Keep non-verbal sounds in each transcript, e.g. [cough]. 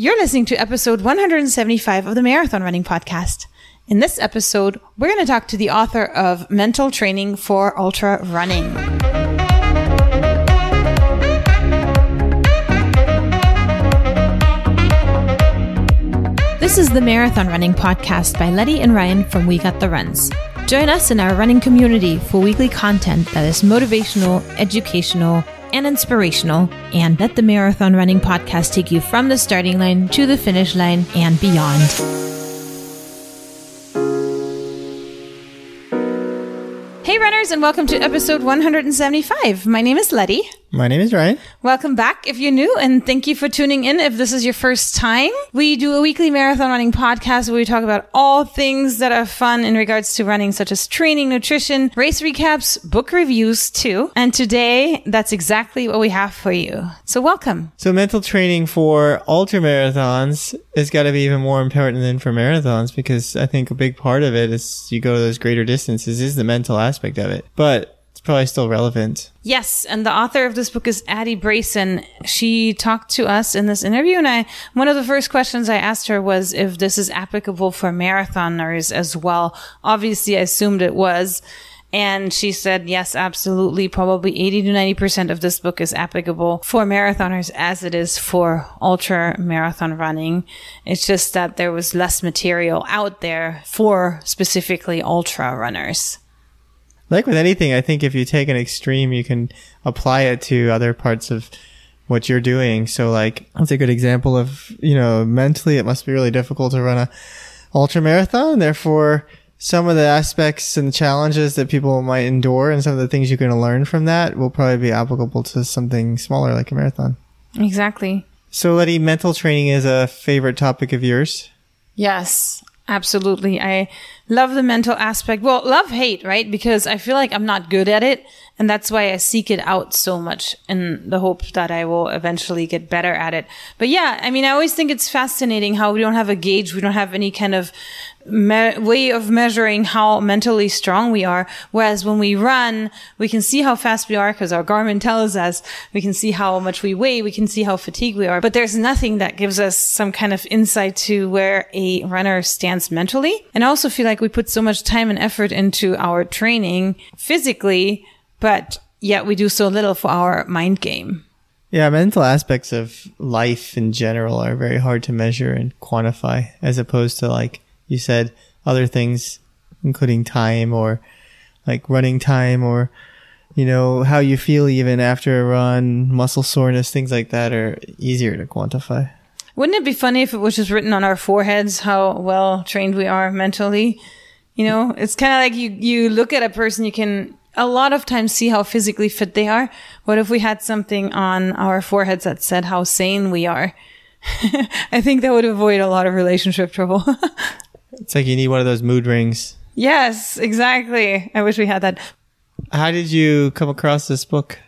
You're listening to episode 175 of the Marathon Running Podcast. In this episode, we're going to talk to the author of Mental Training for Ultra Running. This is the Marathon Running Podcast by Letty and Ryan from We Got the Runs. Join us in our running community for weekly content that is motivational, educational, and inspirational, and let the Marathon Running Podcast take you from the starting line to the finish line and beyond. Hey, runners, and welcome to episode 175. My name is Letty. My name is Ryan. Welcome back if you're new, and thank you for tuning in if this is your first time. We do a weekly marathon running podcast where we talk about all things that are fun in regards to running, such as training, nutrition, race recaps, book reviews, too. And today, that's exactly what we have for you. So, welcome. So, mental training for ultra marathons has got to be even more important than for marathons because I think a big part of it is you go to those greater distances is the mental aspect of it. But probably still relevant. Yes, and the author of this book is Addie Bracy. She talked to us in this interview, and I one of the first questions I asked her was if this is applicable for marathoners as well. Obviously, I assumed it was. And she said, yes, absolutely. Probably 80 to 90% of this book is applicable for marathoners as it is for ultra marathon running. It's just that there was less material out there for specifically ultra runners like with anything, I think if you take an extreme, you can apply it to other parts of what you're doing. So like, that's a good example of, you know, mentally it must be really difficult to run a ultra marathon. Therefore, some of the aspects and challenges that people might endure and some of the things you're going to learn from that will probably be applicable to something smaller like a marathon. Exactly. So Letty, mental training is a favorite topic of yours? Yes. Absolutely. I love the mental aspect. Well, love hate, right? Because I feel like I'm not good at it. And that's why I seek it out so much in the hope that I will eventually get better at it. But yeah, I mean, I always think it's fascinating how we don't have a gauge. We don't have any kind of me- way of measuring how mentally strong we are. Whereas when we run, we can see how fast we are because our Garmin tells us. We can see how much we weigh. We can see how fatigued we are. But there's nothing that gives us some kind of insight to where a runner stands mentally. And I also feel like we put so much time and effort into our training physically but yet we do so little for our mind game. Yeah, mental aspects of life in general are very hard to measure and quantify as opposed to like you said other things including time or like running time or you know how you feel even after a run, muscle soreness, things like that are easier to quantify. Wouldn't it be funny if it was just written on our foreheads how well trained we are mentally? You know, it's kind of like you you look at a person you can a lot of times see how physically fit they are. What if we had something on our foreheads that said how sane we are? [laughs] I think that would avoid a lot of relationship trouble. [laughs] it's like you need one of those mood rings. Yes, exactly. I wish we had that. How did you come across this book?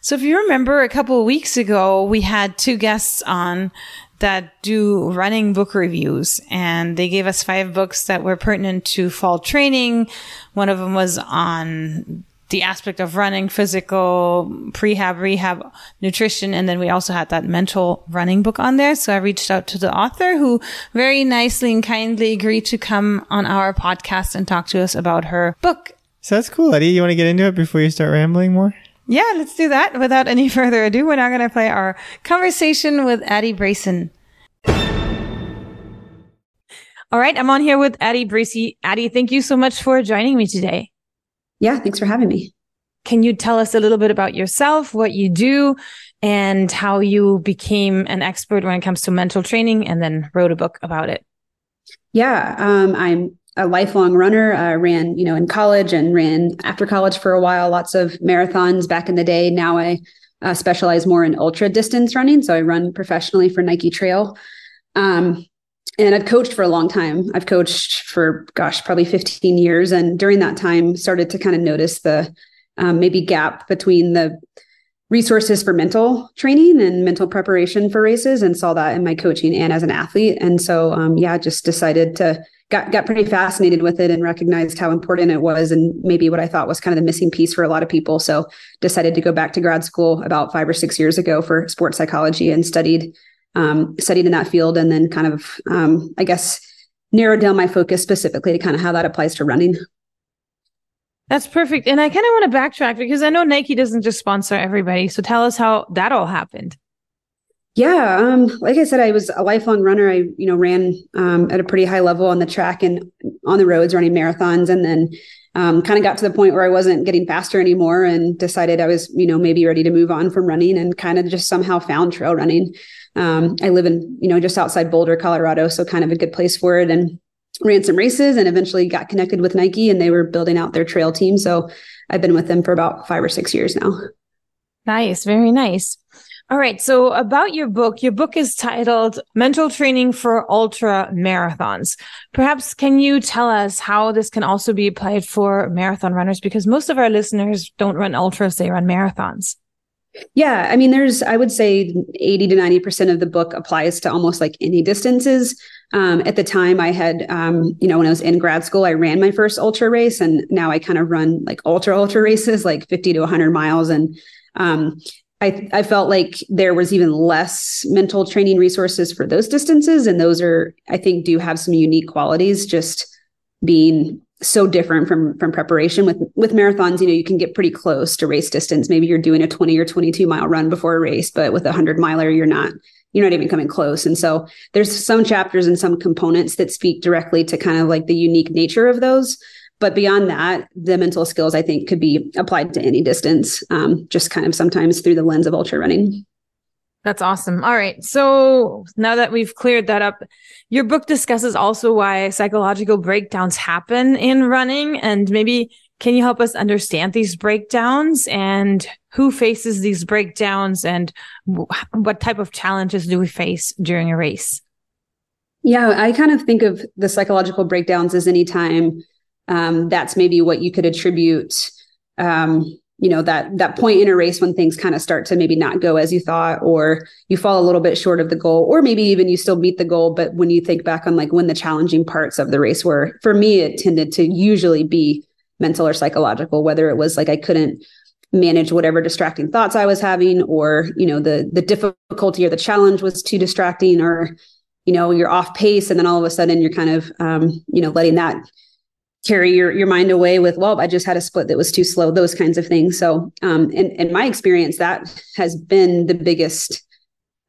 So if you remember a couple of weeks ago, we had two guests on that do running book reviews and they gave us five books that were pertinent to fall training. One of them was on the aspect of running, physical, prehab, rehab, nutrition. And then we also had that mental running book on there. So I reached out to the author who very nicely and kindly agreed to come on our podcast and talk to us about her book. So that's cool, Eddie. You want to get into it before you start rambling more? Yeah, let's do that. Without any [laughs] further ado, we're now going to play our conversation with Addie Bracy. All right, I'm on here with Addie Bracy. Addie, thank you so much for joining me today. Yeah, thanks for having me. Can you tell us a little bit about yourself, what you do, and how you became an expert when it comes to mental training and then wrote a book about it? Yeah, um, I'm a lifelong runner. I ran, you know, in college and ran after college for a while, lots of marathons back in the day. Now I uh, specialize more in ultra distance running. So I run professionally for Nike Trail. Um, and I've coached for a long time. I've coached for, gosh, probably 15 years. And during that time, started to kind of notice the um, maybe gap between the resources for mental training and mental preparation for races and saw that in my coaching and as an athlete and so um, yeah just decided to got got pretty fascinated with it and recognized how important it was and maybe what I thought was kind of the missing piece for a lot of people so decided to go back to grad school about 5 or 6 years ago for sports psychology and studied um, studied in that field and then kind of um, I guess narrowed down my focus specifically to kind of how that applies to running that's perfect. And I kind of want to backtrack because I know Nike doesn't just sponsor everybody. So tell us how that all happened. Yeah, um, like I said, I was a lifelong runner. I, you know, ran um, at a pretty high level on the track and on the roads, running marathons, and then um, kind of got to the point where I wasn't getting faster anymore, and decided I was, you know, maybe ready to move on from running, and kind of just somehow found trail running. Um, I live in, you know, just outside Boulder, Colorado, so kind of a good place for it, and ran some races and eventually got connected with Nike and they were building out their trail team. So I've been with them for about five or six years now. Nice. Very nice. All right. So about your book, your book is titled Mental Training for Ultra Marathons. Perhaps can you tell us how this can also be applied for marathon runners? Because most of our listeners don't run ultras, they run marathons. Yeah, I mean, there's, I would say 80 to 90% of the book applies to almost like any distances. Um, at the time, I had, um, you know, when I was in grad school, I ran my first ultra race, and now I kind of run like ultra, ultra races, like 50 to 100 miles. And um, I, I felt like there was even less mental training resources for those distances. And those are, I think, do have some unique qualities, just being so different from from preparation. With with marathons you know you can get pretty close to race distance. Maybe you're doing a 20 or 22 mile run before a race but with a 100 miler you're not you're not even coming close. And so there's some chapters and some components that speak directly to kind of like the unique nature of those. But beyond that the mental skills i think could be applied to any distance um, just kind of sometimes through the lens of ultra running. That's awesome. All right. So now that we've cleared that up, your book discusses also why psychological breakdowns happen in running. And maybe can you help us understand these breakdowns and who faces these breakdowns and what type of challenges do we face during a race? Yeah, I kind of think of the psychological breakdowns as any time um, that's maybe what you could attribute um, you know that that point in a race when things kind of start to maybe not go as you thought or you fall a little bit short of the goal or maybe even you still meet the goal but when you think back on like when the challenging parts of the race were for me it tended to usually be mental or psychological whether it was like i couldn't manage whatever distracting thoughts i was having or you know the the difficulty or the challenge was too distracting or you know you're off pace and then all of a sudden you're kind of um, you know letting that carry your, your mind away with, well, I just had a split that was too slow, those kinds of things. So, um, in, in my experience, that has been the biggest,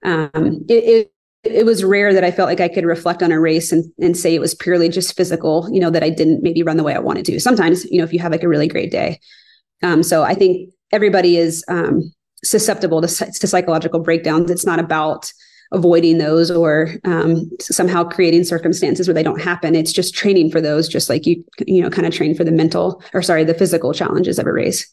um, it, it, it was rare that I felt like I could reflect on a race and, and say it was purely just physical, you know, that I didn't maybe run the way I wanted to. Sometimes, you know, if you have like a really great day. Um, so I think everybody is um, susceptible to, to psychological breakdowns. It's not about avoiding those or um, somehow creating circumstances where they don't happen. It's just training for those, just like you, you know, kind of train for the mental or sorry, the physical challenges of a race.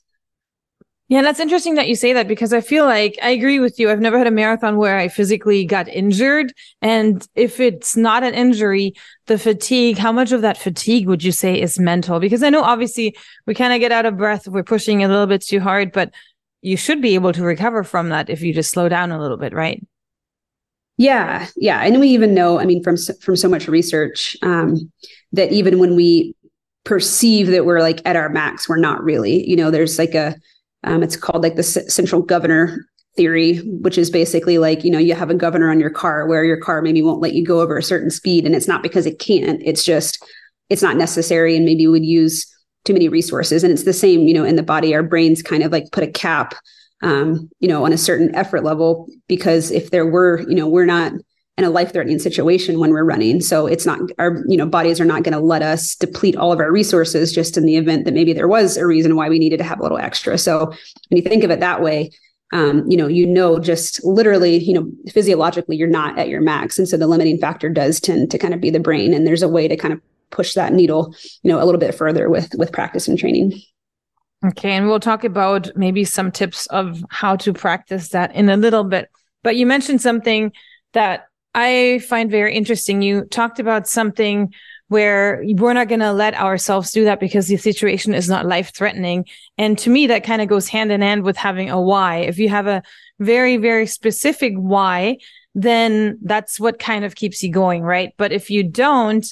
Yeah, that's interesting that you say that because I feel like I agree with you. I've never had a marathon where I physically got injured. And if it's not an injury, the fatigue, how much of that fatigue would you say is mental? Because I know obviously we kind of get out of breath. if We're pushing a little bit too hard, but you should be able to recover from that if you just slow down a little bit, right? Yeah, yeah, and we even know, I mean, from from so much research, um, that even when we perceive that we're like at our max, we're not really. You know, there's like a, um, it's called like the c- central governor theory, which is basically like you know you have a governor on your car where your car maybe won't let you go over a certain speed, and it's not because it can't. It's just it's not necessary, and maybe would use too many resources. And it's the same, you know, in the body. Our brains kind of like put a cap um, you know, on a certain effort level, because if there were, you know, we're not in a life-threatening situation when we're running. So it's not our, you know, bodies are not going to let us deplete all of our resources just in the event that maybe there was a reason why we needed to have a little extra. So when you think of it that way, um, you know, you know, just literally, you know, physiologically, you're not at your max. And so the limiting factor does tend to kind of be the brain. And there's a way to kind of push that needle, you know, a little bit further with with practice and training. Okay, and we'll talk about maybe some tips of how to practice that in a little bit. But you mentioned something that I find very interesting. You talked about something where we're not going to let ourselves do that because the situation is not life threatening. And to me, that kind of goes hand in hand with having a why. If you have a very, very specific why, then that's what kind of keeps you going, right? But if you don't,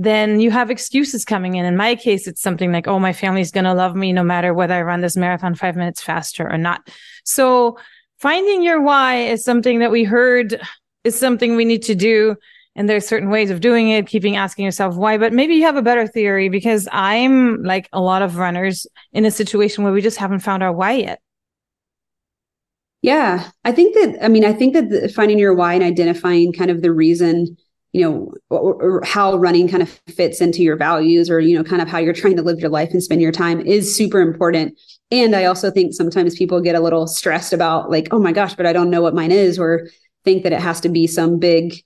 then you have excuses coming in. In my case, it's something like, oh, my family's going to love me no matter whether I run this marathon five minutes faster or not. So finding your why is something that we heard is something we need to do and there's certain ways of doing it keeping asking yourself why but maybe you have a better theory because i'm like a lot of runners in a situation where we just haven't found our why yet yeah i think that i mean i think that the, finding your why and identifying kind of the reason you know how running kind of fits into your values or you know kind of how you're trying to live your life and spend your time is super important. And i also think sometimes people get a little stressed about like oh my gosh but i don't know what mine is or think that it has to be some big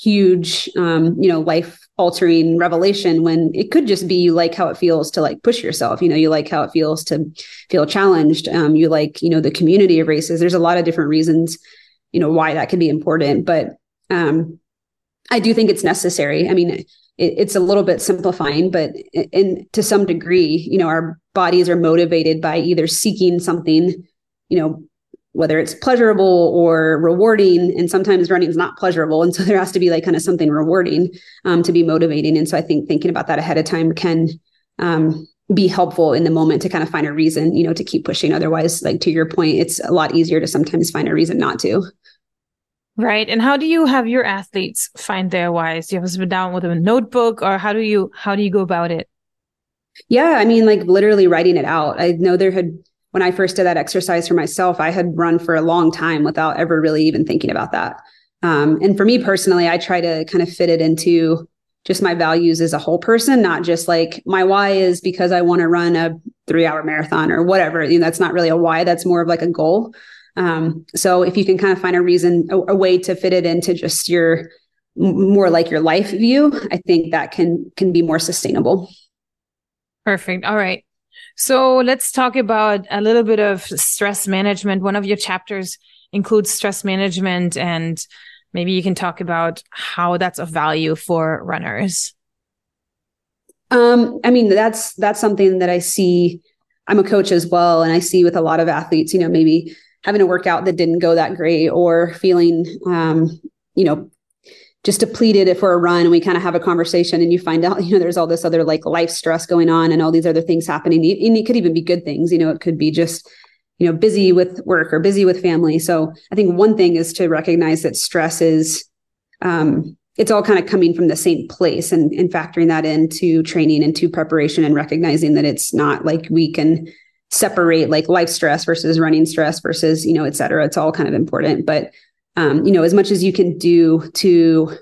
huge um, you know life altering revelation when it could just be you like how it feels to like push yourself. You know you like how it feels to feel challenged. Um, you like you know the community of races. There's a lot of different reasons you know why that can be important. But um, i do think it's necessary. I mean it, it's a little bit simplifying but in to some degree you know our bodies are motivated by either seeking something you know whether it's pleasurable or rewarding and sometimes running is not pleasurable and so there has to be like kind of something rewarding um, to be motivating and so i think thinking about that ahead of time can um, be helpful in the moment to kind of find a reason you know to keep pushing. Otherwise like to your point it's a lot easier to sometimes find a reason not to right and how do you have your athletes find their whys do you have to sit down with a notebook or how do you how do you go about it yeah i mean like literally writing it out i know there had when I first did that exercise for myself, I had run for a long time without ever really even thinking about that. Um, and for me personally, I try to kind of fit it into just my values as a whole person, not just like my why is because I want to run a three hour marathon or whatever. You know, that's not really a why, that's more of like a goal. Um, so if you can kind of find a reason, a, a way to fit it into just your more like your life view, I think that can can be more sustainable. Perfect. All right. So let's talk about a little bit of stress management. One of your chapters includes stress management and maybe you can talk about how that's of value for runners. Um, I mean, that's that's something that I see. I'm a coach as well, and I see with a lot of athletes, you know, maybe having a workout that didn't go that great or feeling um, you know, just depleted if we're a run and we kind of have a conversation and you find out, [laughs] you know, there's all this other like life stress going on and all these other things happening. And it could even be good things, you know, it could be just, you know, busy with work or busy with family. So I think one thing is to recognize that stress is, um, it's all kind of coming from the same place and, and factoring that into training and to preparation and recognizing that it's not like we can separate like life stress versus running stress versus, you know, et cetera. It's all kind of important. But um, you know, as much as you can do to,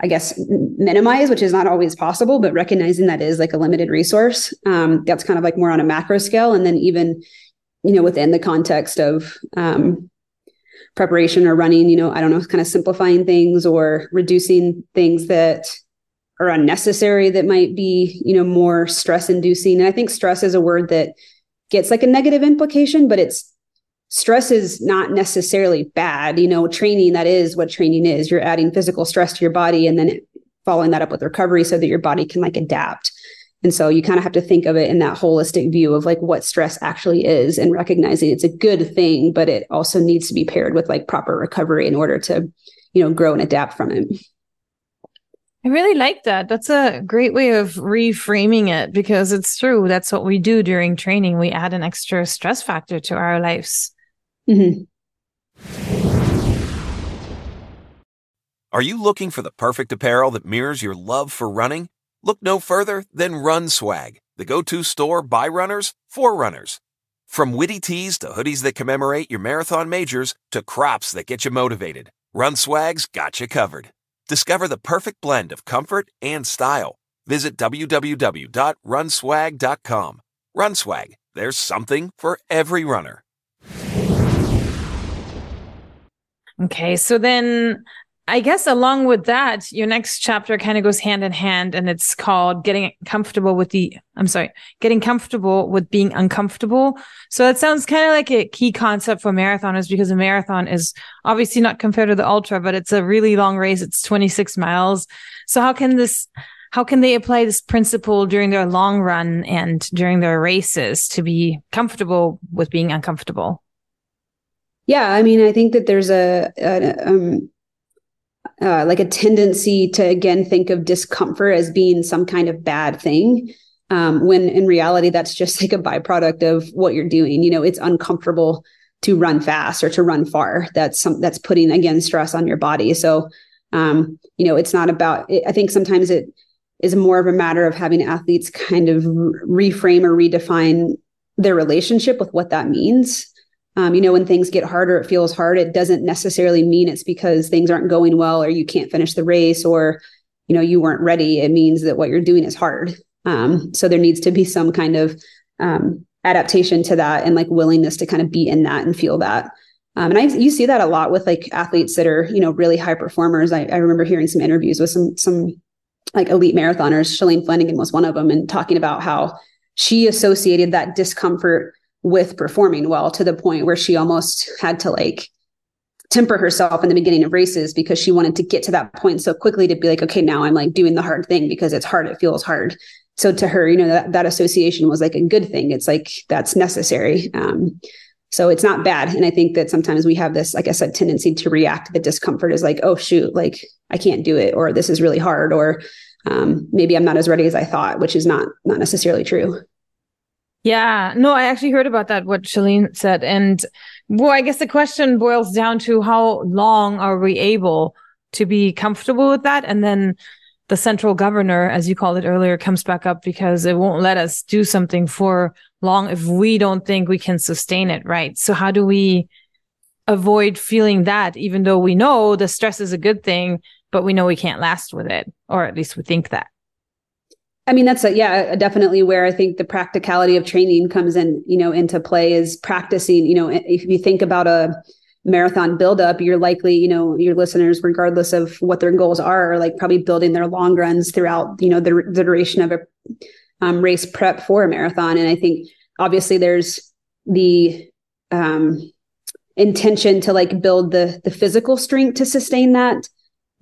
I guess, minimize, which is not always possible, but recognizing that is like a limited resource. Um, that's kind of like more on a macro scale. And then even, you know, within the context of um, preparation or running, you know, I don't know, kind of simplifying things or reducing things that are unnecessary that might be, you know, more stress inducing. And I think stress is a word that gets like a negative implication, but it's stress is not necessarily bad. You know, training, that is what training is. You're adding physical stress to your body and then following that up with recovery so that your body can like adapt. And so you kind of have to think of it in that holistic view of like what stress actually is and recognizing it's a good thing, but it also needs to be paired with like proper recovery in order to, you know, grow and adapt from it. I really like that. That's a great way of reframing it because it's true. That's what we do during training. We add an extra stress factor to our lives. Mm-hmm. Are you looking for the perfect apparel that mirrors your love for running? Look no further than Run Swag, the go-to store by runners for runners. From witty tees to hoodies that commemorate your marathon majors to crops that get you motivated, Run Swag's got you covered. Discover the perfect blend of comfort and style. Visit www.runswag.com. Runswag, there's something for every runner. Okay, so then I guess along with that, your next chapter kind of goes hand in hand and it's called getting comfortable with the, I'm sorry, getting comfortable with being uncomfortable. So that sounds kind of like a key concept for marathoners because a marathon is obviously not compared to the ultra, but it's a really long race. It's 26 miles. So how can this, how can they apply this principle during their long run and during their races to be comfortable with being uncomfortable? Yeah, I mean, I think that there's a, a um, uh, like a tendency to again think of discomfort as being some kind of bad thing um, when in reality that's just like a byproduct of what you're doing. You know it's uncomfortable to run fast or to run far. That's some that's putting again stress on your body. So um, you know it's not about it, i think sometimes it is more of a matter of having athletes kind of reframe or redefine their relationship with what that means um, you know, when things get harder, it feels hard. It doesn't necessarily mean it's because things aren't going well or you can't finish the race or, you know, you weren't ready. It means that what you're doing is hard. Um, so there needs to be some kind of um, adaptation to that and like willingness to kind of be in that and feel that. Um, and I, you see that a lot with like athletes that are, you know, really high performers. I, I remember hearing some interviews with some, some like elite marathoners. Shalane Flanagan was one of them and talking about how she associated that discomfort with performing well to the point where she almost had to like temper herself in the beginning of races because she wanted to get to that point so quickly to be like okay now i'm like doing the hard thing because it's hard. It feels hard. So to her you know that, that association was like a good thing. It's like that's necessary. Um, so it's not bad. And i think that sometimes we have this like i said tendency to react. The discomfort is like oh shoot like i can't do it or this is really hard or um, maybe i'm not as ready as i thought which is not not necessarily true yeah, no, I actually heard about that, what Shalane said. And well, I guess the question boils down to how long are we able to be comfortable with that? And then the central governor, as you called it earlier, comes back up because it won't let us do something for long if we don't think we can sustain it, right? So how do we avoid feeling that, even though we know the stress is a good thing, but we know we can't last with it, or at least we think that? I mean, that's a, yeah, definitely where I think the practicality of training comes in, you know, into play is practicing, you know, if you think about a marathon buildup, you're likely, you know, your listeners, regardless of what their goals are, are like probably building their long runs throughout, you know, the, the duration of a um, race prep for a marathon. And I think obviously there's the, um, intention to like build the the physical strength to sustain that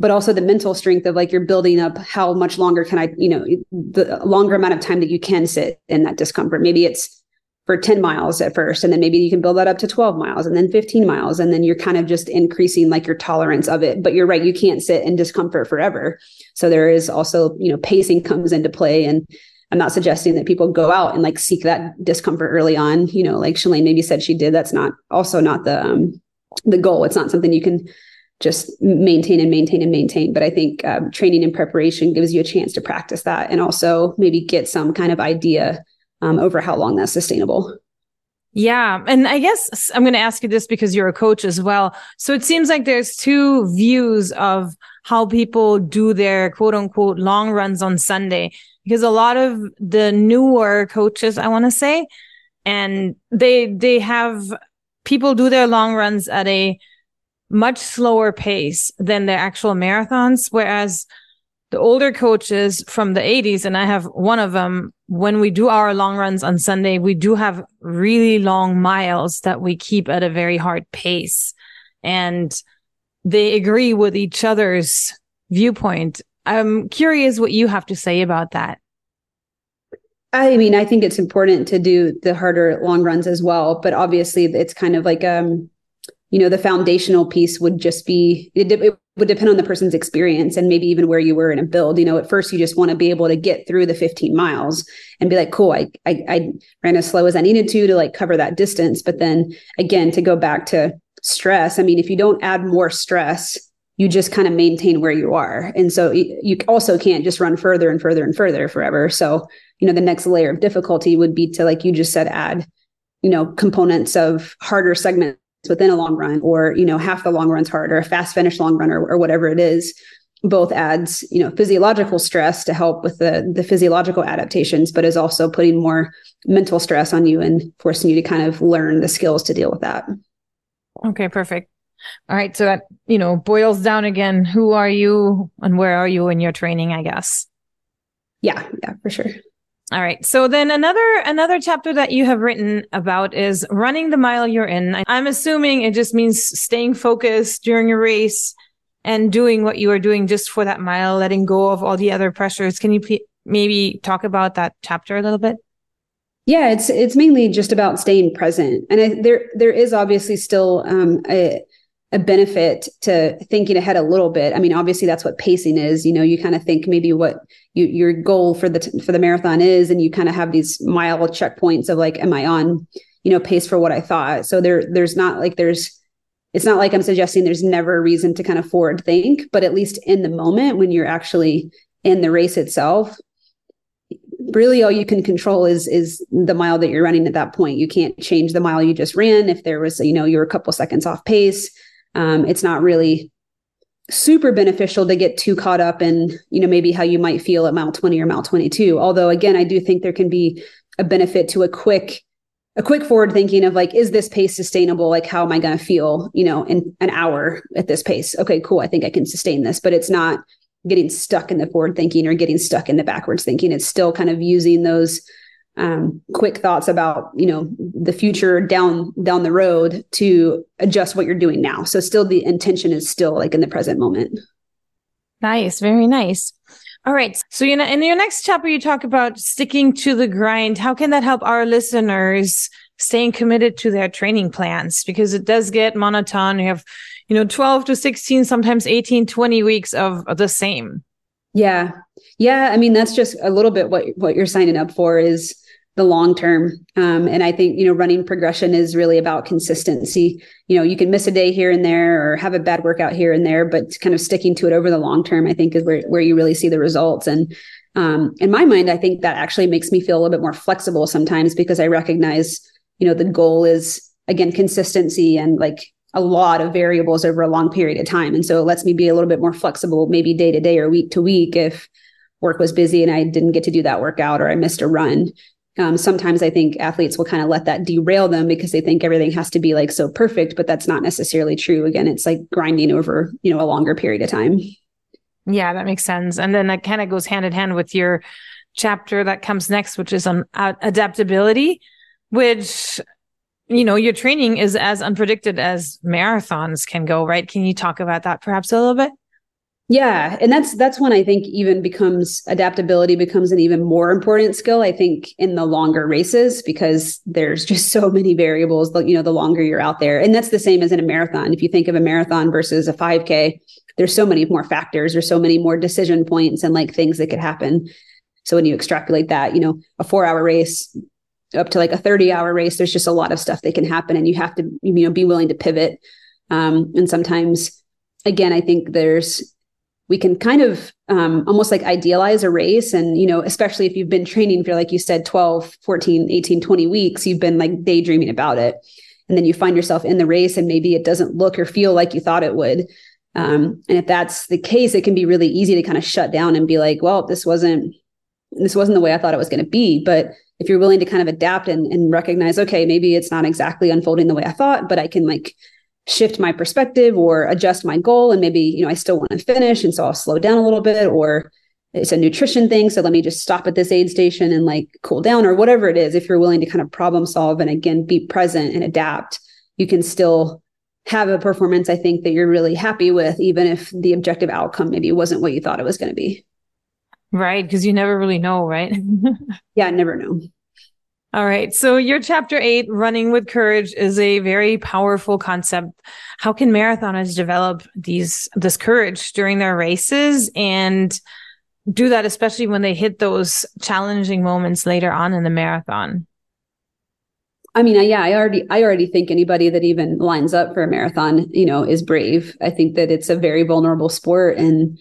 but also the mental strength of like you're building up how much longer can I, you know, the longer amount of time that you can sit in that discomfort. Maybe it's for 10 miles at first, and then maybe you can build that up to 12 miles and then 15 miles. And then you're kind of just increasing like your tolerance of it. But you're right, you can't sit in discomfort forever. So there is also, you know, pacing comes into play. And I'm not suggesting that people go out and like seek that discomfort early on, you know, like Shalane maybe said she did. That's not also not the um the goal. It's not something you can just maintain and maintain and maintain. But I think um, training and preparation gives you a chance to practice that and also maybe get some kind of idea um, over how long that's sustainable. Yeah. And I guess I'm going to ask you this because you're a coach as well. So it seems like there's two views of how people do their quote unquote long runs on Sunday because a lot of the newer coaches, I want to say, and they, they have people do their long runs at a much slower pace than the actual marathons. Whereas the older coaches from the 80s, and I have one of them, when we do our long runs on Sunday, we do have really long miles that we keep at a very hard pace. And they agree with each other's viewpoint. I'm curious what you have to say about that. I mean, I think it's important to do the harder long runs as well, but obviously it's kind of like um you know the foundational piece would just be it, it, would depend on the person's experience and maybe even where you were in a build. You know at first you just want to be able to get through the 15 miles and be like cool I, I i ran as slow as i needed to to like cover that distance. But then again to go back to stress i mean if you don't add more stress you just kind of maintain where you are. And so you also can't just run further and further and further forever. So you know the next layer of difficulty would be to like you just said add you know components of harder segments within a long run or you know half the long run's hard or a fast finish long run or, or whatever it is both adds you know physiological stress to help with the the physiological adaptations but is also putting more mental stress on you and forcing you to kind of learn the skills to deal with that okay perfect All right. So that, you know, boils down again. Who are you and where are you in your training, I guess? Yeah. Yeah, for sure. All right. So then another another chapter that you have written about is running the mile you're in. I'm assuming it just means staying focused during a race and doing what you are doing just for that mile, letting go of all the other pressures. Can you maybe talk about that chapter a little bit? Yeah, it's it's mainly just about staying present, and I, there there is obviously still um, a a benefit to thinking ahead a little bit. I mean, obviously that's what pacing is. You know, you kind of think maybe what you, your goal for the for the marathon is, and you kind of have these mile checkpoints of like, am I on, you know, pace for what I thought? So there there's not like there's it's not like I'm suggesting there's never a reason to kind of forward think, but at least in the moment when you're actually in the race itself, really all you can control is is the mile that you're running at that point. You can't change the mile you just ran if there was, you know, you're a couple seconds off pace um, it's not really super beneficial to get too caught up in you know maybe how you might feel at mile 20 or mile 22 although again i do think there can be a benefit to a quick a quick forward thinking of like is this pace sustainable? Like how am i going to feel you know in an hour at this pace? Okay cool i think i can sustain this but it's not getting stuck in the forward thinking or getting stuck in the backwards thinking. It's still kind of using those um, quick thoughts about you know the future down down the road to adjust what you're doing now. So still the intention is still like in the present moment. Nice. Very nice. All right. So you know in your next chapter you talk about sticking to the grind. How can that help our listeners staying committed to their training plans? Because it does get monotone. You have you know 12 to 16 sometimes 18 20 weeks of, of the same yeah yeah i mean that's just a little bit what what you're signing up for is the long term. Um, and I think, you know, running progression is really about consistency. You know, you can miss a day here and there or have a bad workout here and there, but kind of sticking to it over the long term, I think is where, where you really see the results. And um, in my mind, I think that actually makes me feel a little bit more flexible sometimes because I recognize, you know, the goal is again, consistency and like a lot of variables over a long period of time. And so it lets me be a little bit more flexible, maybe day to day or week to week if work was busy and I didn't get to do that workout or I missed a run um, sometimes I think athletes will kind of let that derail them because they think everything has to be like so perfect, but that's not necessarily true. Again, it's like grinding over, you know, a longer period of time. Yeah, that makes sense. And then that kind of goes hand in hand with your chapter that comes next, which is on adaptability, which, you know, your training is as unpredicted as marathons can go, right? Can you talk about that perhaps a little bit? Yeah, and that's that's when I think even becomes adaptability becomes an even more important skill. I think in the longer races because there's just so many variables. You know, the longer you're out there, and that's the same as in a marathon. If you think of a marathon versus a 5K, there's so many more factors. There's so many more decision points and like things that could happen. So when you extrapolate that, you know, a four hour race up to like a 30 hour race, there's just a lot of stuff that can happen, and you have to you know be willing to pivot. Um, and sometimes, again, I think there's we can kind of um, almost like idealize a race and you know especially if you've been training for like you said 12 14 18 20 weeks you've been like daydreaming about it. And then you find yourself in the race and maybe it doesn't look or feel like you thought it would. Um, and if that's the case it can be really easy to kind of shut down and be like well this wasn't this wasn't the way i thought it was going to be. But if you're willing to kind of adapt and, and recognize okay maybe it's not exactly unfolding the way i thought but i can like shift my perspective or adjust my goal and maybe you know i still want to finish and so i'll slow down a little bit or it's a nutrition thing so let me just stop at this aid station and like cool down or whatever it is. If you're willing to kind of problem solve and again be present and adapt you can still have a performance i think that you're really happy with even if the objective outcome maybe wasn't what you thought it was going to be right because you never really know right [laughs] yeah never know all right. So your chapter eight, running with courage is a very powerful concept. How can marathoners develop these, this courage during their races and do that, especially when they hit those challenging moments later on in the marathon? I mean, uh, yeah, I already, I already think anybody that even lines up for a marathon, you know, is brave. I think that it's a very vulnerable sport and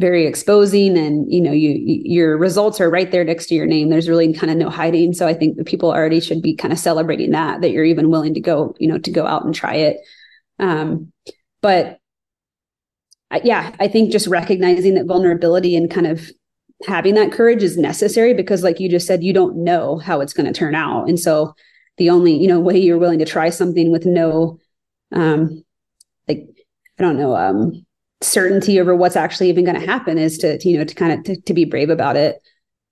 very exposing and you know you your results are right there next to your name. There's really kind of no hiding. So i think the people already should be kind of celebrating that that you're even willing to go you know to go out and try it. Um but yeah i think just recognizing that vulnerability and kind of having that courage is necessary because like you just said you don't know how it's going to turn out. And so the only you know way you're willing to try something with no um like I don't know, um, certainty over what's actually even going to happen is to, to, you know, to kind of to, to be brave about it.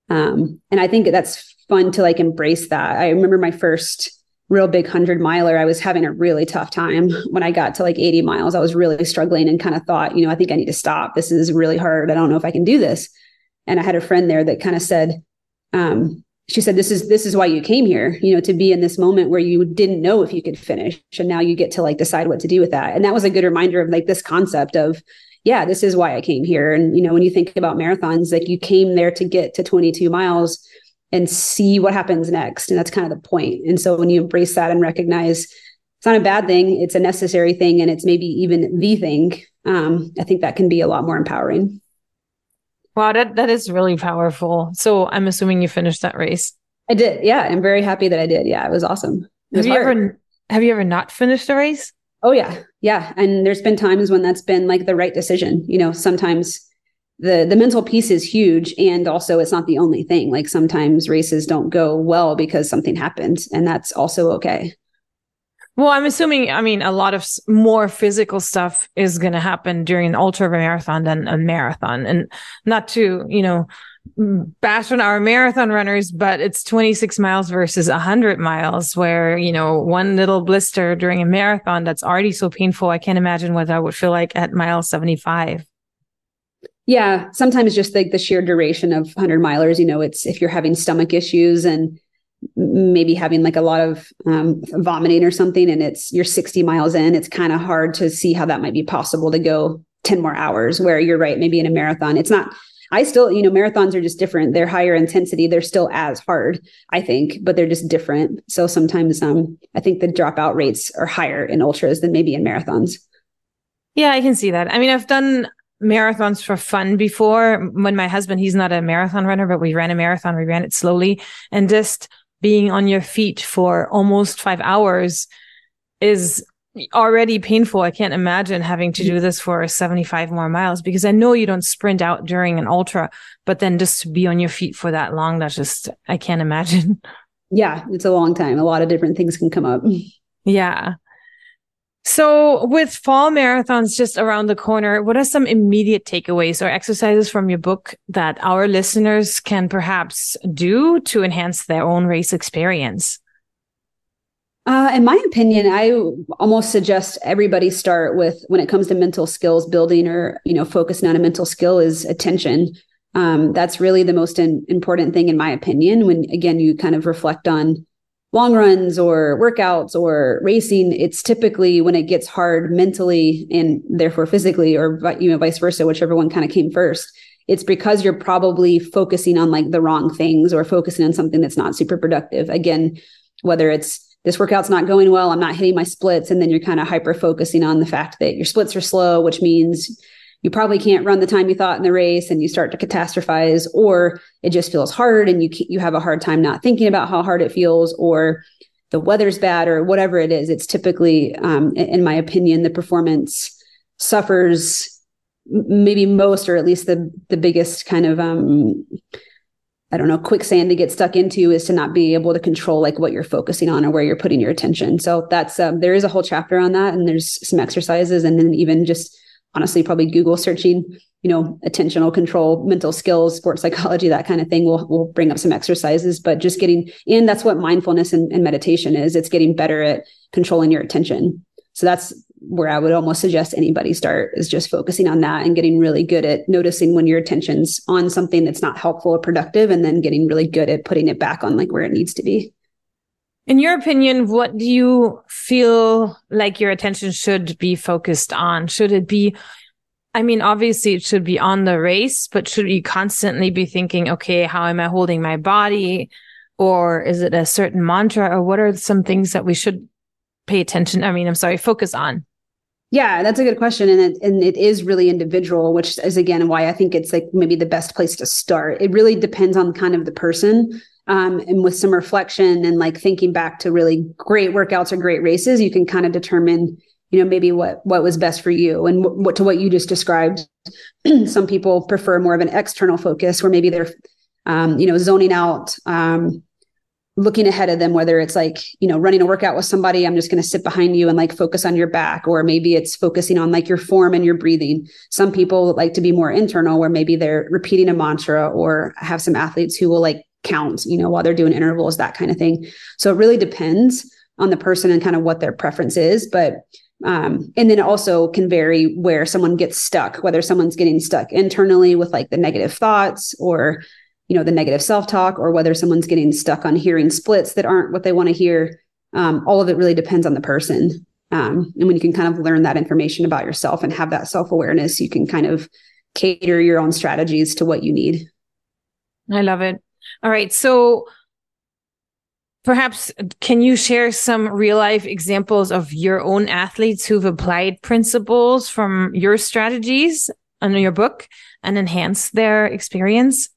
Um, and I think that's fun to like embrace that. I remember my first real big hundred miler, I was having a really tough time when I got to like 80 miles. I was really struggling and kind of thought, you know, I think I need to stop. This is really hard. I don't know if I can do this. And I had a friend there that kind of said, um, she said, this is, this is why you came here, you know, to be in this moment where you didn't know if you could finish. And now you get to like decide what to do with that. And that was a good reminder of like this concept of, yeah, this is why I came here. And, you know, when you think about marathons, like you came there to get to 22 miles and see what happens next. And that's kind of the point. And so when you embrace that and recognize it's not a bad thing, it's a necessary thing, and it's maybe even the thing, um, I think that can be a lot more empowering. Wow, that, that is really powerful. So I'm assuming you finished that race. I did. Yeah. I'm very happy that I did. Yeah. It was awesome. It was have you hard. ever have you ever not finished a race? Oh yeah. Yeah. And there's been times when that's been like the right decision. You know, sometimes the the mental piece is huge and also it's not the only thing like sometimes races don't go well because something happened and that's also okay well i'm assuming i mean a lot of more physical stuff is going to happen during an ultra marathon than a marathon. And not to you know bash on our marathon runners but it's 26 miles versus 100 miles where you know one little blister during a marathon that's already so painful i can't imagine what that would feel like at mile 75 yeah, sometimes just like the sheer duration of 100 milers, you know, it's if you're having stomach issues and maybe having like a lot of um, vomiting or something and it's you're 60 miles in, it's kind of hard to see how that might be possible to go 10 more hours where you're right, maybe in a marathon. It's not I still, you know, marathons are just different. They're higher intensity. They're still as hard, I think, but they're just different. So sometimes um I think the dropout rates are higher in ultras than maybe in marathons. Yeah, I can see that. I mean, I've done marathons for fun before when my husband he's not a marathon runner but we ran a marathon we ran it slowly and just being on your feet for almost 5 hours is already painful. I can't imagine having to do this for 75 more miles because i know you don't sprint out during an ultra but then just to be on your feet for that long that's just i can't imagine. Yeah it's a long time. A lot of different things can come up. [laughs] Yeah so, with fall marathons just around the corner, what are some immediate takeaways or exercises from your book that our listeners can perhaps do to enhance their own race experience? Uh, in my opinion, I almost suggest everybody start with when it comes to mental skills building or you know focusing on a mental skill is attention. Um, that's really the most in, important thing in my opinion. When again you kind of reflect on long runs or workouts or racing, it's typically when it gets hard mentally and therefore physically, or you know, vice versa, whichever one kind of came first. It's because you're probably focusing on like the wrong things or focusing on something that's not super productive. Again, whether it's this workout's not going well, I'm not hitting my splits, and then you're kind of hyper focusing on the fact that your splits are slow, which means you probably can't run the time you thought in the race and you start to catastrophize or it just feels hard and you you have a hard time not thinking about how hard it feels or the weather's bad or whatever it is it's typically um, in my opinion the performance suffers maybe most or at least the the biggest kind of um, I don't know, quicksand to get stuck into is to not be able to control like what you're focusing on or where you're putting your attention. So that's um, there is a whole chapter on that, and there's some exercises, and then even just honestly probably google searching you know attentional control mental skills sports psychology that kind of thing will will bring up some exercises. But just getting in that's what mindfulness and, and meditation is. It's getting better at controlling your attention. So that's where i would almost suggest anybody start is just focusing on that and getting really good at noticing when your attention's on something that's not helpful or productive and then getting really good at putting it back on like where it needs to be in your opinion, what do you feel like your attention should be focused on? Should it be, I mean, obviously it should be on the race, but should you constantly be thinking, okay, how am I holding my body? Or is it a certain mantra? Or what are some things that we should pay attention? I mean, I'm sorry, focus on. Yeah, that's a good question. And it, and it is really individual, which is again why I think it's like maybe the best place to start. It really depends on kind of the person um, and with some reflection and like thinking back to really great workouts or great races, you can kind of determine, you know, maybe what what was best for you and what, what to what you just described. [clears throat] some people prefer more of an external focus, where maybe they're, um, you know, zoning out. Um, looking ahead of them, whether it's like, you know, running a workout with somebody, I'm just going to sit behind you and like focus on your back, or maybe it's focusing on like your form and your breathing. Some people like to be more internal, where maybe they're repeating a mantra, or have some athletes who will like count, you know, while they're doing intervals, that kind of thing. So it really depends on the person and kind of what their preference is. But um, and then it also can vary where someone gets stuck, whether someone's getting stuck internally with like the negative thoughts or you know the negative self-talk or whether someone's getting stuck on hearing splits that aren't what they want to hear um, all of it really depends on the person um, and when you can kind of learn that information about yourself and have that self-awareness you can kind of cater your own strategies to what you need i love it all right so perhaps can you share some real life examples of your own athletes who've applied principles from your strategies in your book and enhance their experience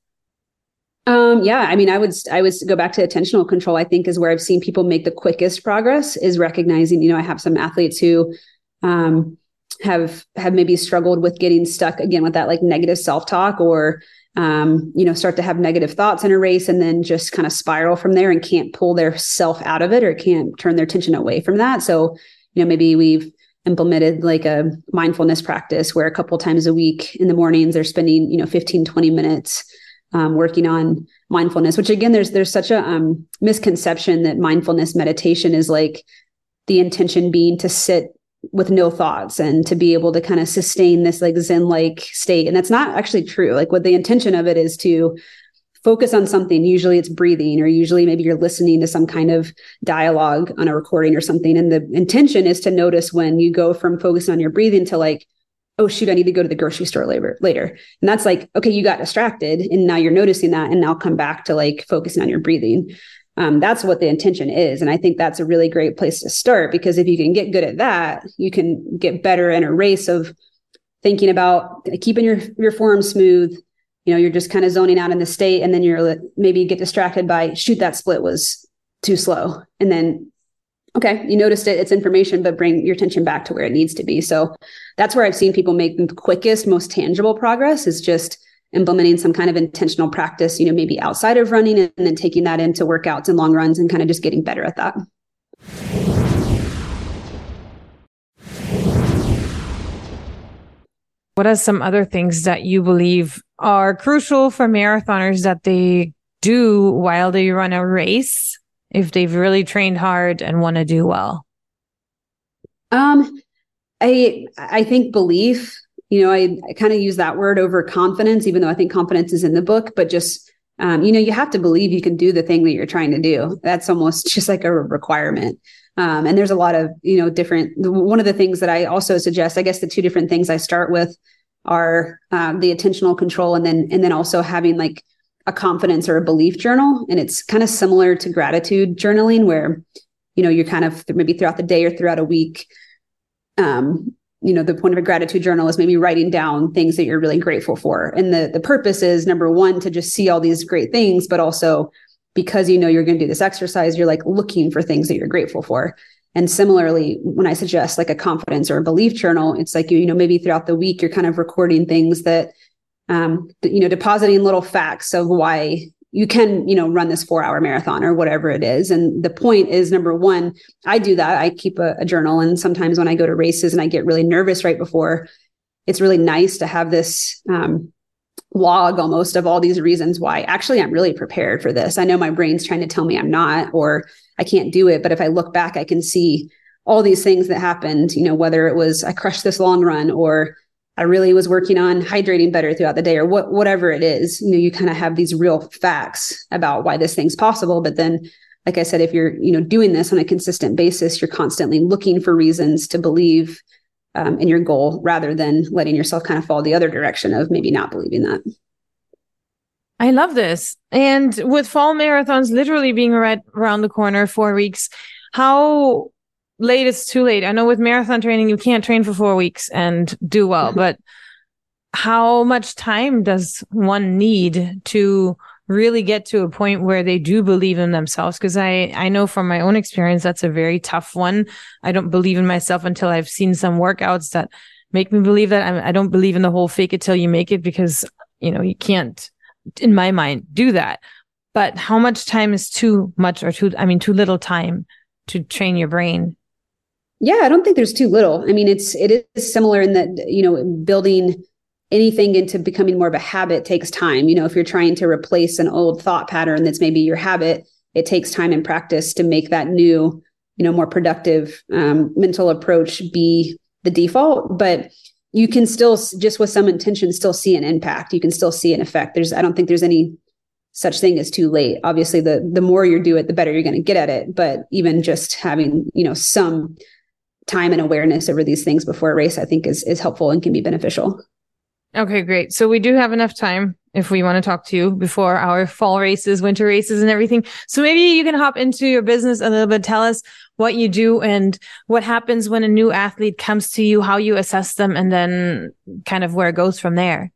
um, yeah, I mean, I would I would go back to attentional control. I think is where I've seen people make the quickest progress. Is recognizing, you know, I have some athletes who um, have have maybe struggled with getting stuck again with that like negative self talk or um, you know start to have negative thoughts in a race and then just kind of spiral from there and can't pull their self out of it or can't turn their attention away from that. So you know maybe we've implemented like a mindfulness practice where a couple times a week in the mornings they're spending you know 15 20 minutes um, working on mindfulness which again there's there's such a um, misconception that mindfulness meditation is like the intention being to sit with no thoughts and to be able to kind of sustain this like zen like state. And that's not actually true. Like what the intention of it is to focus on something usually it's breathing or usually maybe you're listening to some kind of dialogue on a recording or something. And the intention is to notice when you go from focusing on your breathing to like oh shoot i need to go to the grocery store later later. And that's like okay you got distracted and now you're noticing that and now come back to like focusing on your breathing um, that's what the intention is. And i think that's a really great place to start because if you can get good at that you can get better in a race of thinking about keeping your your form smooth. You know you're just kind of zoning out in the state and then you're maybe get distracted by shoot that split was too slow. And then okay, you noticed it, it's information, but bring your attention back to where it needs to be. So that's where I've seen people make the quickest, most tangible progress is just implementing some kind of intentional practice, you know, maybe outside of running and then taking that into workouts and long runs and kind of just getting better at that. What are some other things that you believe are crucial for marathoners that they do while they run a race if they've really trained hard and want to do well? Um, I I think belief. You know, I, I kind of use that word over confidence, even though I think confidence is in the book. But just um, you know, you have to believe you can do the thing that you're trying to do. That's almost [laughs] just like a requirement. Um, and there's a lot of you know different. One of the things that I also suggest, I guess, the two different things I start with are um, the attentional control, and then and then also having like a confidence or a belief journal. And it's kind of similar to gratitude journaling, where, you know, you're kind of maybe throughout the day or throughout a week. Um, you know, the point of a gratitude journal is maybe writing down things that you're really grateful for. And the the purpose is number one, to just see all these great things, but also because you know you're going to do this exercise, you're like looking for things that you're grateful for. And similarly, when I suggest like a confidence or a belief journal, it's like you, you know, maybe throughout the week you're kind of recording things that um, you know, depositing little facts of why you can, you know, run this four hour marathon or whatever it is. And the point is number one, I do that. I keep a, a journal. And sometimes when I go to races and I get really nervous right before, it's really nice to have this um, log almost of all these reasons why actually I'm really prepared for this. I know my brain's trying to tell me I'm not or I can't do it. But if I look back, I can see all these things that happened, you know, whether it was I crushed this long run or I really was working on hydrating better throughout the day or what whatever it is. You know, you kind of have these real facts about why this thing's possible. But then, like I said, if you're, you know, doing this on a consistent basis, you're constantly looking for reasons to believe um, in your goal rather than letting yourself kind of fall the other direction of maybe not believing that. I love this. And with fall marathons literally being right around the corner, four weeks, how late it's too late. I know with marathon training, you can't train for four weeks and do well, mm-hmm. but how much time does one need to really get to a point where they do believe in themselves? Cause I, I know from my own experience, that's a very tough one. I don't believe in myself until I've seen some workouts that make me believe that. I, I don't believe in the whole fake it till you make it because, you know, you can't, in my mind, do that. but how much time is too much or too, I mean, too little time to train your brain? Yeah, I don't think there's too little. I mean, it's, it is similar in that, you know, building anything into becoming more of a habit takes time. You know, if you're trying to replace an old thought pattern that's maybe your habit, it takes time and practice to make that new, you know, more productive um, mental approach be the default. But you can still just with some intention still see an impact. You can still see an effect. There's I don't think there's any such thing as too late. Obviously, the the more you do it, the better you're going to get at it. But even just having you know some time and awareness over these things before a race, I think is is helpful and can be beneficial. Okay, great. So we do have enough time if we want to talk to you before our fall races, winter races, and everything. So maybe you can hop into your business a little bit. Tell us what you do and what happens when a new athlete comes to you, how you assess them, and then kind of where it goes from there.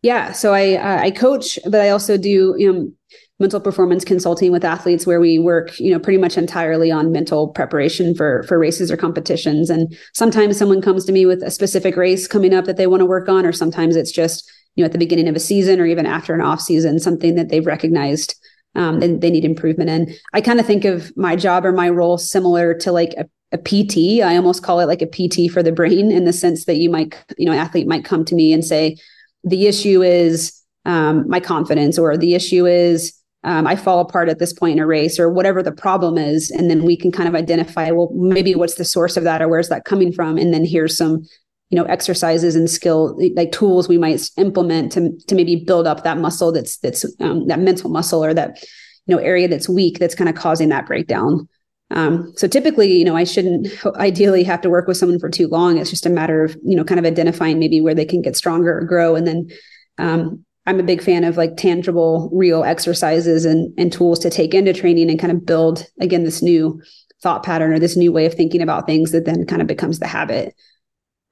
Yeah. So I uh, I coach, but I also do you know mental performance consulting with athletes where we work you know pretty much entirely on mental preparation for for races or competitions. And sometimes someone comes to me with a specific race coming up that they want to work on or sometimes it's just you know at the beginning of a season or even after an off season something that they've recognized um, they need improvement in. I kind of think of my job or my role similar to like a, a pt i almost call it like a pt for the brain in the sense that you might you know athlete might come to me and say the issue is um, my confidence or the issue is um, I fall apart at this point in a race or whatever the problem is. And then we can kind of identify, well, maybe what's the source of that or where's that coming from? And then here's some, you know, exercises and skill, like tools we might implement to, to maybe build up that muscle that's, that's um, that mental muscle or that, you know, area that's weak that's kind of causing that breakdown. Um, so typically, you know, I shouldn't [laughs] ideally have to work with someone for too long. It's just a matter of, you know, kind of identifying maybe where they can get stronger or grow. And then, um, I'm a big fan of like tangible, real exercises and, and tools to take into training and kind of build again this new thought pattern or this new way of thinking about things that then kind of becomes the habit.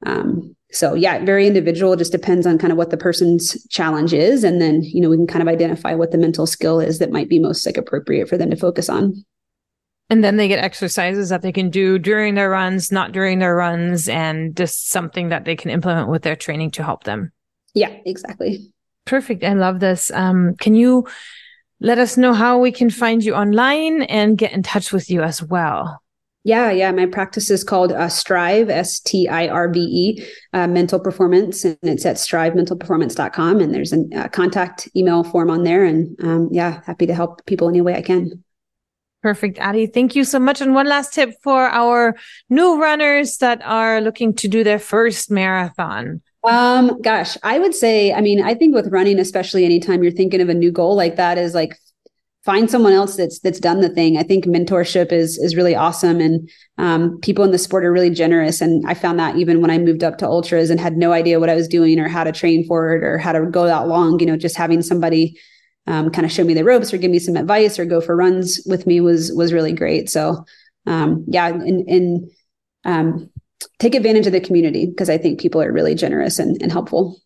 Um, so yeah, very individual. It just depends on kind of what the person's challenge is, and then you know we can kind of identify what the mental skill is that might be most like appropriate for them to focus on. And then they get exercises that they can do during their runs, not during their runs, and just something that they can implement with their training to help them. Yeah, exactly. Perfect. I love this. Um, can you let us know how we can find you online and get in touch with you as well? Yeah, yeah. My practice is called uh, Strive, S T I R V E, uh, mental performance. And it's at strivementalperformance.com. And there's a uh, contact email form on there. And um, yeah, happy to help people any way I can. Perfect, Addie. Thank you so much. And one last tip for our new runners that are looking to do their first marathon. Um, gosh, I would say, I mean, I think with running, especially anytime you're thinking of a new goal like that, is like find someone else that's that's done the thing. I think mentorship is is really awesome, and um, people in the sport are really generous. And I found that even when I moved up to ultras and had no idea what I was doing or how to train for it or how to go that long, you know, just having somebody um, kind of show me the ropes or give me some advice or go for runs with me was was really great. So um, yeah, and and um, take advantage of the community because I think people are really generous and, and helpful.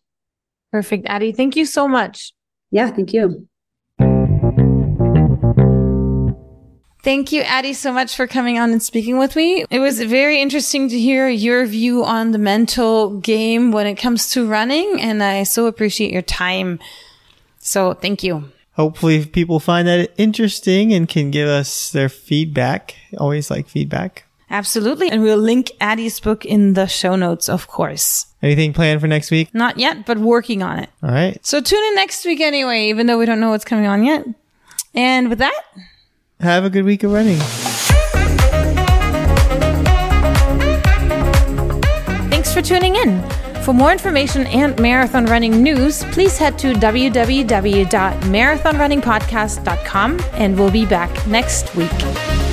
Perfect. Addie, thank you so much. Yeah, thank you. Thank you, Addie, so much for coming on and speaking with me. It was very interesting to hear your view on the mental game when it comes to running, and I so appreciate your time. So thank you. Hopefully, people find that interesting and can give us their feedback. Always like feedback. Absolutely. And we'll link Addie's book in the show notes, of course. Anything planned for next week? Not yet, but working on it. All right. So tune in next week anyway, even though we don't know what's coming on yet. And with that, have a good week of running. Thanks for tuning in. For more information and marathon running news, please head to www.marathonrunningpodcast.com and we'll be back next week.